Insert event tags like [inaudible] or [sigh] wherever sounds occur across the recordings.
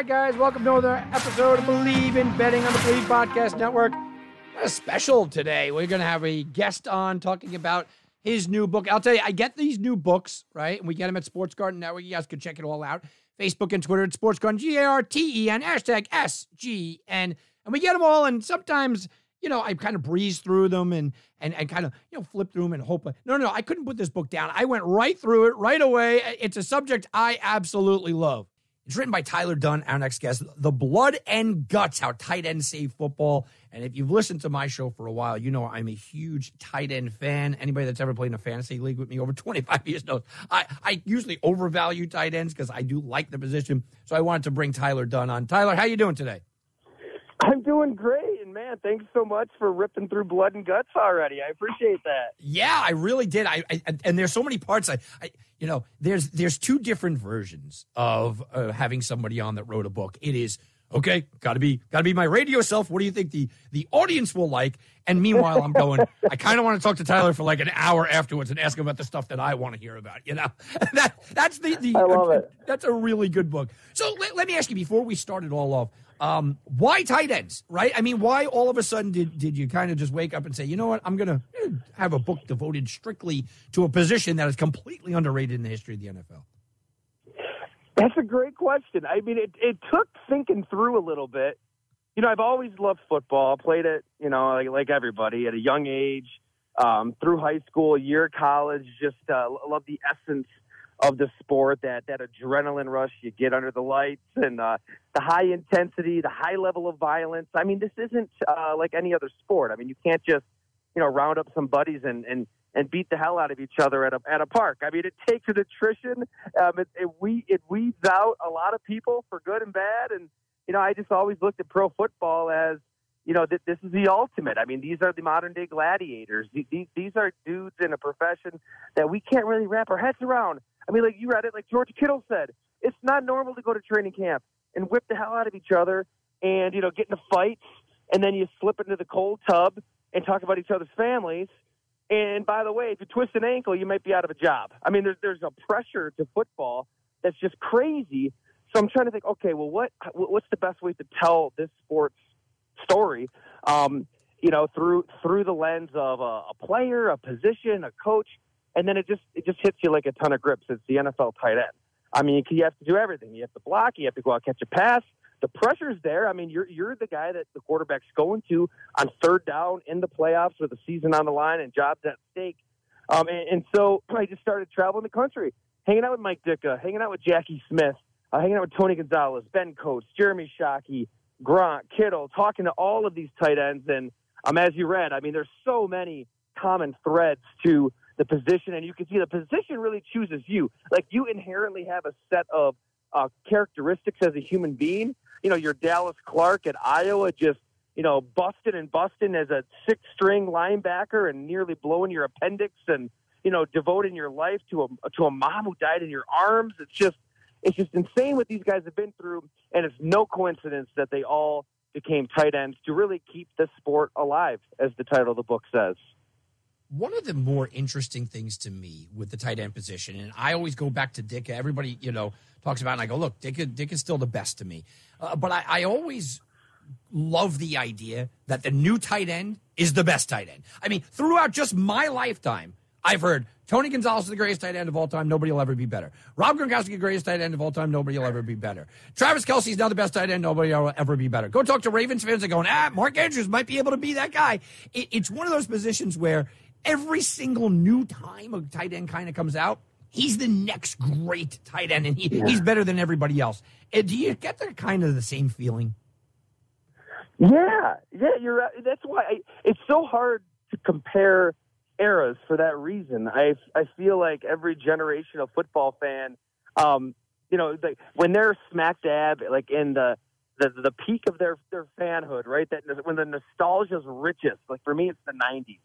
Right, guys, welcome to another episode of Bleav in Betting on the Bleav Podcast Network. A special today. We're going to have a guest on talking about his new book. I'll tell you, I get these new books, right? And we get them at Sports Garten Network. You guys can check it all out. Facebook and Twitter at Sports Garten, G A R T E N, hashtag S G N. And we get them all, and sometimes, you know, I kind of breeze through them and and and kind of, you know, flip through them and hope. No, no, I couldn't put this book down. I went right through it right away. It's a subject I absolutely love. It's written by Tyler Dunne, our next guest. The Blood and Guts, How Tight Ends Save Football. And if you've listened to my show for a while, you know I'm a huge tight end fan. Anybody that's ever played in a fantasy league with me over [laughs] 25 years knows I, I usually overvalue tight ends because I do like the position. So I wanted to bring Tyler Dunne on. Tyler, how you doing today? I'm doing great, and man, thanks so much for ripping through blood and guts already. I appreciate that. Yeah, I really did. I, I and there's so many parts. I, I, you know, there's there's two different versions of uh, having somebody on that wrote a book. It is okay, got to be got to be my radio self. What do you think the the audience will like? And meanwhile, I'm going. I kind of want to talk to Tyler for like an hour afterwards and ask him about the stuff that I want to hear about. You know, [laughs] that that's the the. I love it. That's a really good book. So let, let me ask you before we start it all off. Um, why tight ends, right? I mean, why all of a sudden did, did you kind of just wake up and say, you know what, I'm going to have a book devoted strictly to a position that is completely underrated in the history of the NFL? That's a great question. I mean, it, it took thinking through a little bit. You know, I've always loved football. I played it, you know, like, like everybody at a young age, um, through high school, year college. Just uh, love the essence of the sport, that that adrenaline rush you get under the lights, and uh, the high intensity, the high level of violence. I mean, this isn't uh, like any other sport. I mean, you can't just you know round up some buddies and and and beat the hell out of each other at a at a park. I mean, it takes an attrition. Um, it, it we it weeds out a lot of people for good and bad. And you know, I just always looked at pro football as you know that this is the ultimate. I mean, these are the modern day gladiators. These, these are dudes in a profession that we can't really wrap our heads around. I mean, like you read it, like George Kittle said, it's not normal to go to training camp and whip the hell out of each other and you know get into fights and then you slip into the cold tub and talk about each other's families. And by the way, if you twist an ankle, you might be out of a job. I mean, there's there's a pressure to football that's just crazy. So I'm trying to think, okay, well, what what's the best way to tell this sports story? Um, you know, through through the lens of a, a player, a position, a coach, and then it just it just hits you like a ton of grips. It's the NFL tight end. I mean, you have to do everything. You have to block. You have to go out catch a pass. The pressure's there. I mean, you're you're the guy that the quarterback's going to on third down in the playoffs with the season on the line and jobs at stake. Um, and, and so [clears throat] I just started traveling the country, hanging out with Mike Ditka, hanging out with Jackie Smith, uh, hanging out with Tony Gonzalez, Ben Coates, Jeremy Shockey, Grant Kittle, talking to all of these tight ends. And um, as you read, I mean, there's so many common threads to the position, and you can see the position really chooses you. Like you inherently have a set of uh, characteristics as a human being. You know, your Dallas Clark at Iowa just you know busting and busting as a six string linebacker and nearly blowing your appendix and you know devoting your life to a to a mom who died in your arms. It's just it's just insane what these guys have been through, and it's no coincidence that they all became tight ends to really keep the sport alive, as the title of the book says one of the more interesting things to me with the tight end position, and I always go back to Dick. Everybody, you know, talks about, it and I go, look, Dick, Dick is still the best to me. Uh, but I, I always love the idea that the new tight end is the best tight end. I mean, throughout just my lifetime, I've heard Tony Gonzalez is the greatest tight end of all time. Nobody will ever be better. Rob Gronkowski, the greatest tight end of all time. Nobody will ever be better. Travis Kelce is now the best tight end. Nobody will ever be better. Go talk to Ravens fans and going, ah, Mark Andrews might be able to be that guy. It, it's one of those positions where every single new time a tight end kind of comes out, he's the next great tight end, and he, yeah. he's better than everybody else. And do you get the kind of the same feeling? Yeah, yeah, you're right. That's why I, it's so hard to compare eras for that reason. I I feel like every generation of football fan, um, you know, like when they're smack dab, like in the the the peak of their their fanhood, right? That when the nostalgia's richest. Like for me, it's the '90s,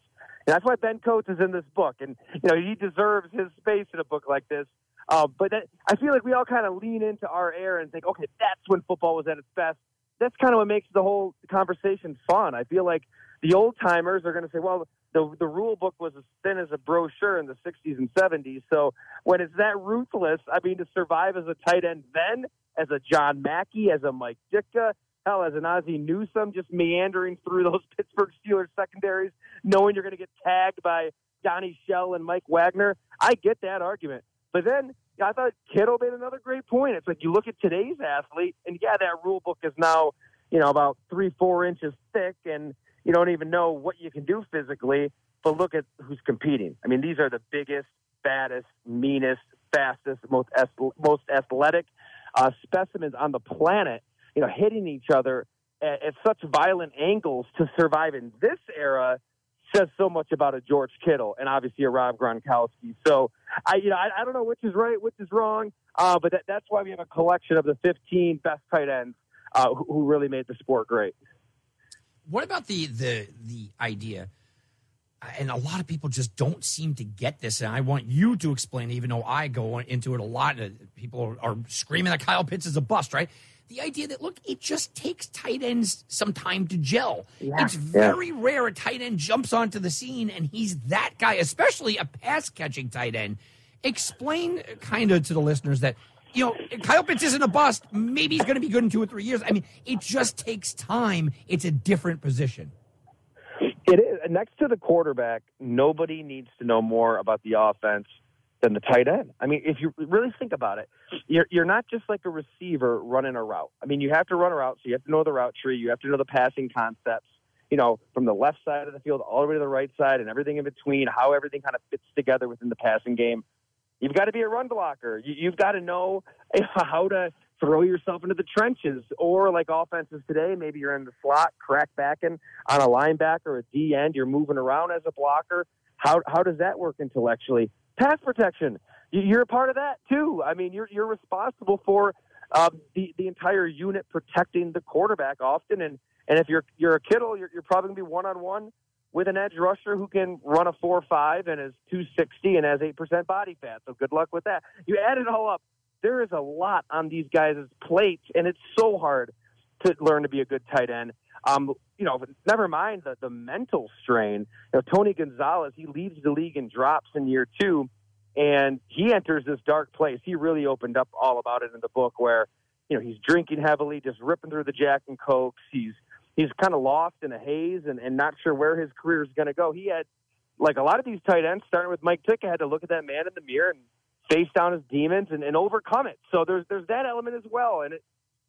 and that's why Ben Coates is in this book, and you know he deserves his space in a book like this. Uh, but that, I feel like we all kind of lean into our air and think, okay, that's when football was at its best. That's kind of what makes the whole conversation fun. I feel like the old timers are going to say, well, the the rule book was as thin as a brochure in the 60s and 70s. So when it's that ruthless, I mean, to survive as a tight end then, as a John Mackey, as a Mike Ditka, hell, as an Ozzie Newsome, just meandering through those [laughs] Pittsburgh Steelers secondaries, knowing you're going to get tagged by Donnie Shell and Mike Wagner. I get that argument. But then I thought Kittle made another great point. It's like you look at today's athlete, and yeah, that rule book is now, you know, about three, four inches thick, and you don't even know what you can do physically. But look at who's competing. I mean, these are the biggest, baddest, meanest, fastest, most most athletic uh, specimens on the planet. You know, hitting each other at, at such violent angles to survive in this era says so much about a George Kittle and obviously a Rob Gronkowski. So I, you know, I, I don't know which is right, which is wrong, uh, but that, that's why we have a collection of the 15 best tight ends uh, who, who really made the sport great. What about the the the idea? And a lot of people just don't seem to get this, and I want you to explain. Even though I go into it a lot, people are screaming that Kyle Pitts is a bust, right? The idea that look, it just takes tight ends some time to gel. Yeah, it's very yeah. rare a tight end jumps onto the scene and he's that guy, especially a pass catching tight end. Explain kind of to the listeners that you know Kyle Pitts isn't a bust. Maybe he's going to be good in two or three years. I mean, it just takes time. It's a different position. It is next to the quarterback. Nobody needs to know more about the offense than the tight end. I mean, if you really think about it, you're you're not just like a receiver running a route. I mean, you have to run a route, so you have to know the route tree, you have to know the passing concepts, you know, from the left side of the field all the way to the right side and everything in between, how everything kind of fits together within the passing game. You've got to be a run blocker. You, you've got to know [laughs] how to throw yourself into the trenches, or like offenses today, maybe you're in the slot, crack backing on a linebacker a D end, you're moving around as a blocker. How how does that work intellectually? Pass protection. You're a part of that too. I mean, you're you're responsible for um, the the entire unit protecting the quarterback often, and and if you're you're a Kittle, you're, you're probably gonna be one on one with an edge rusher who can run a four five and is two sixty and has eight percent body fat. So good luck with that. You add it all up. There is a lot on these guys' plates, and it's so hard to learn to be a good tight end. Um, you know, never mind the, the mental strain. You know, Tony Gonzalez, he leaves the league and drops in year two, and he enters this dark place. He really opened up all about it in the book, where you know he's drinking heavily, just ripping through the Jack and Cokes. He's he's kind of lost in a haze and, and not sure where his career is going to go. He had like a lot of these tight ends, starting with Mike Ditka, had to look at that man in the mirror and face down his demons and, and overcome it. So there's there's that element as well, and it,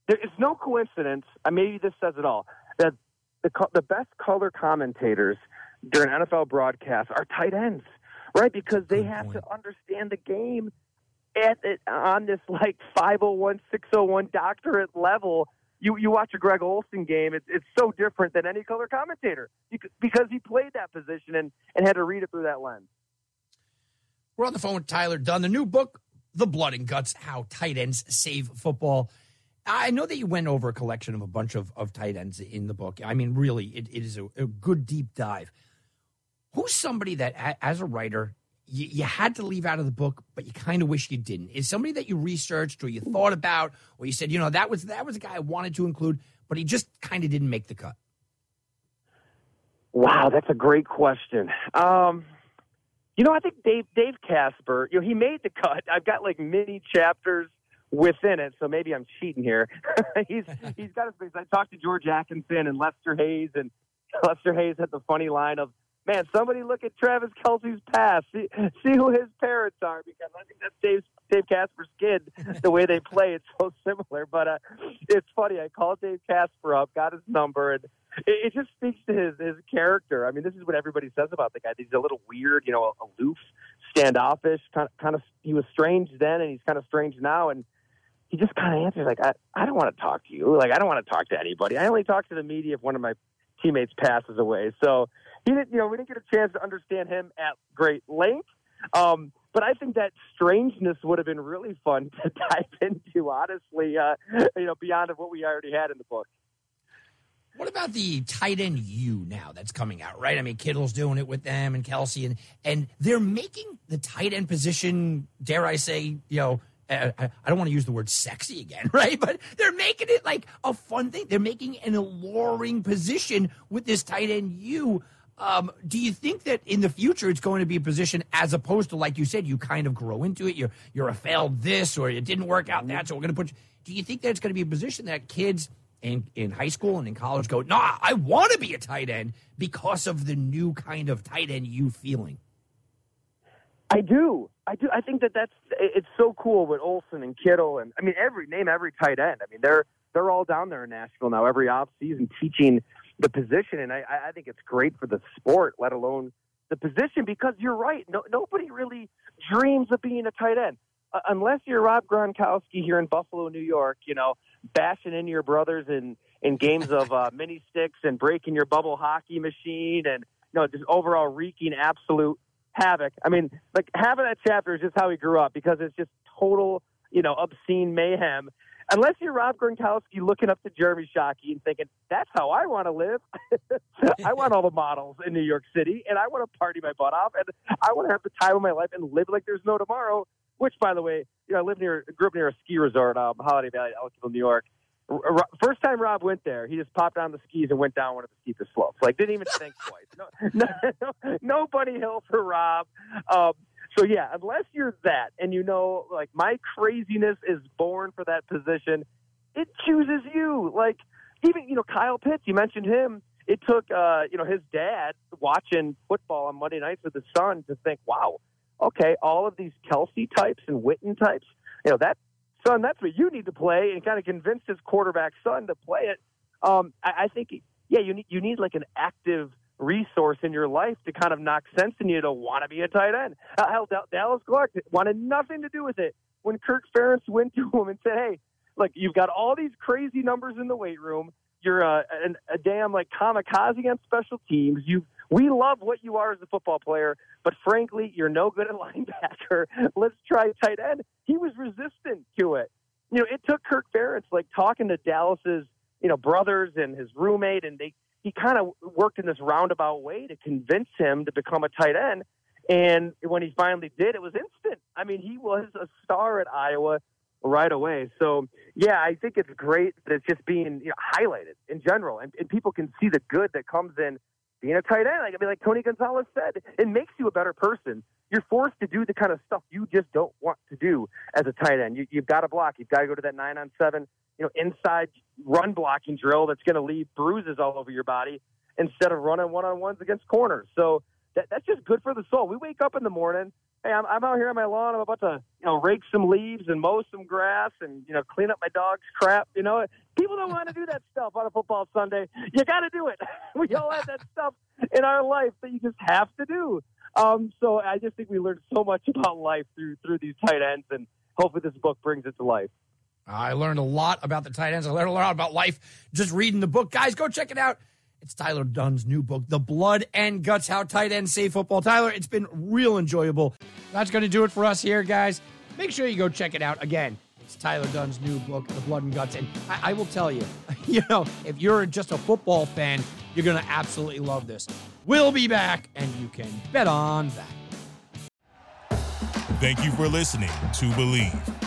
there, it's no coincidence. Maybe this says it all that the the best color commentators during NFL broadcasts are tight ends, right? Because they have point. to understand the game at on this like 501, 601 doctorate level. You you watch a Greg Olsen game, it's it's so different than any color commentator because he played that position and and had to read it through that lens. We're on the phone with Tyler Dunne. The new book, The Blood and Guts: How Tight Ends Save Football. I know that you went over a collection of a bunch of, of tight ends in the book. I mean, really, it, it is a, a good deep dive. Who's somebody that, as a writer, you, you, had to leave out of the book, but you kind of wish you didn't? Is somebody that you researched or you thought about, or you said, you know, that was that was a guy I wanted to include, but he just kind of didn't make the cut? Wow, that's a great question. Um, you know, I think Dave Dave Casper. You know, he made the cut. I've got like mini chapters within it. So maybe I'm cheating here. [laughs] he's he's got a space. I talked to George Atkinson and Lester Hayes, and [laughs] Lester Hayes had the funny line of, "Man, somebody look at Travis Kelce's past. See, see who his parents are because I think that's Dave Dave Casper's kid. The way they play, it's so similar. But uh, it's funny. I called Dave Casper up, got his number, and it, it just speaks to his his character. I mean, this is what everybody says about the guy. He's a little weird, you know, aloof, standoffish. Kind of, kind of. He was strange then, and he's kind of strange now, and he just kind of answers like, I, I don't want to talk to you. Like, I don't want to talk to anybody. I only talk to the media if one of my teammates passes away. So he didn't, you know, we didn't get a chance to understand him at great length. Um, but I think that strangeness would have been really fun [laughs] to dive into, honestly, uh, you know, beyond of what we already had in the book. What about the tight end U now that's coming out, right? I mean, Kittle's doing it with them and Kelce, and and they're making the tight end position, dare I say, you know, I, don't want to use the word sexy again, [laughs] right? But they're making it like a fun thing. They're making an alluring position with this tight end You, Um, do you think that in the future it's going to be a position as opposed to like you said, you kind of grow into it. You're you're a failed this or it didn't work out that, so we're going to put. You, do you think that it's going to be a position that kids in in high school and in college go, no, nah, I want to be a tight end because of the new kind of tight end you feeling? I do. I do. I think that that's it's so cool with Olsen and Kittle and I mean every name every tight end. I mean they're they're all down there in Nashville now every off season teaching the position, and I, I think it's great for the sport, let alone the position, because you're right. No, nobody really dreams of being a tight end uh, unless you're Rob Gronkowski here in Buffalo, New York. You know, bashing into your brothers in in games of uh, mini sticks and breaking your bubble hockey machine, and you know, just overall wreaking absolute havoc. I mean, like half of that chapter is just how he grew up because it's just total, you know, obscene mayhem unless you're Rob Gronkowski looking up to Jeremy Shockey and thinking, that's how I want to live. [laughs] I want all the models in New York City, and I want to party my butt off, and I want to have the time of my life and live like there's no tomorrow. Which, by the way, you know, I live near, grew up near a ski resort, um, Holiday Valley, Ellicottville, New York. First time Rob went there, he just popped on the skis and went down one of the steepest slopes. Like, didn't even think twice. No, [laughs] no, no, bunny hill for Rob. Um, so yeah, unless you're that and you know, like my craziness is born for that position, it chooses you. Like even you know Kyle Pitts, you mentioned him. It took uh, you know his dad watching football on Monday nights with his son to think, wow, okay, all of these Kelce types and Witten types, you know that son, that's what you need to play, and kind of convinced his quarterback son to play it. Um, I, I think, yeah, you need you need like an active resource in your life to kind of knock sense in you to want to be a tight end. Uh, hell, Dallas Clark wanted nothing to do with it when Kirk Ferentz [laughs] went to him and said, "Hey, look, you've got all these crazy numbers in the weight room. You're a, a, a damn like kamikaze on special teams. You, we love what you are as a football player, but frankly, you're no good at linebacker. [laughs] Let's try tight end." He was resistant to it. You know, it took Kirk Ferentz like talking to Dallas's you know brothers and his roommate, and they he kind of worked in this roundabout way to convince him to become a tight end. And when he finally did, it was instant. I mean, he was a star at Iowa right away. So, yeah, I think it's great that it's just being you know, highlighted in general, and, and people can see the good that comes in being a tight end. Like, I mean, like Tony Gonzalez said, it makes you a better person. You're forced to do the kind of stuff you just don't want to do as a tight end. You, you've got to block. You've got to go to that nine on seven you know, inside run blocking drill that's going to leave bruises all over your body instead of running one on ones against corners. So that, that's just good for the soul. We wake up in the morning. Hey, I'm, I'm out here on my lawn. I'm about to, you know, rake some leaves and mow some grass and, you know, clean up my dog's crap. You know, people don't want to do that stuff on a football Sunday. You got to do it. [laughs] we all have that stuff in our life that you just have to do. Um, so I just think we learned so much about life through through these tight ends, and hopefully this book brings it to life. I learned a lot about the tight ends. I learned a lot about life just reading the book. Guys, go check it out. It's Tyler Dunne's new book, The Blood and Guts How Tight Ends Save Football. Tyler, it's been real enjoyable. That's going to do it for us here, guys. Make sure you go check it out. Again, it's Tyler Dunne's new book, The Blood and Guts. And I, I will tell you, [laughs] you know, if you're just a football fan, you're going to absolutely love this. We'll be back, and you can bet on that. Thank you for listening to Bleav.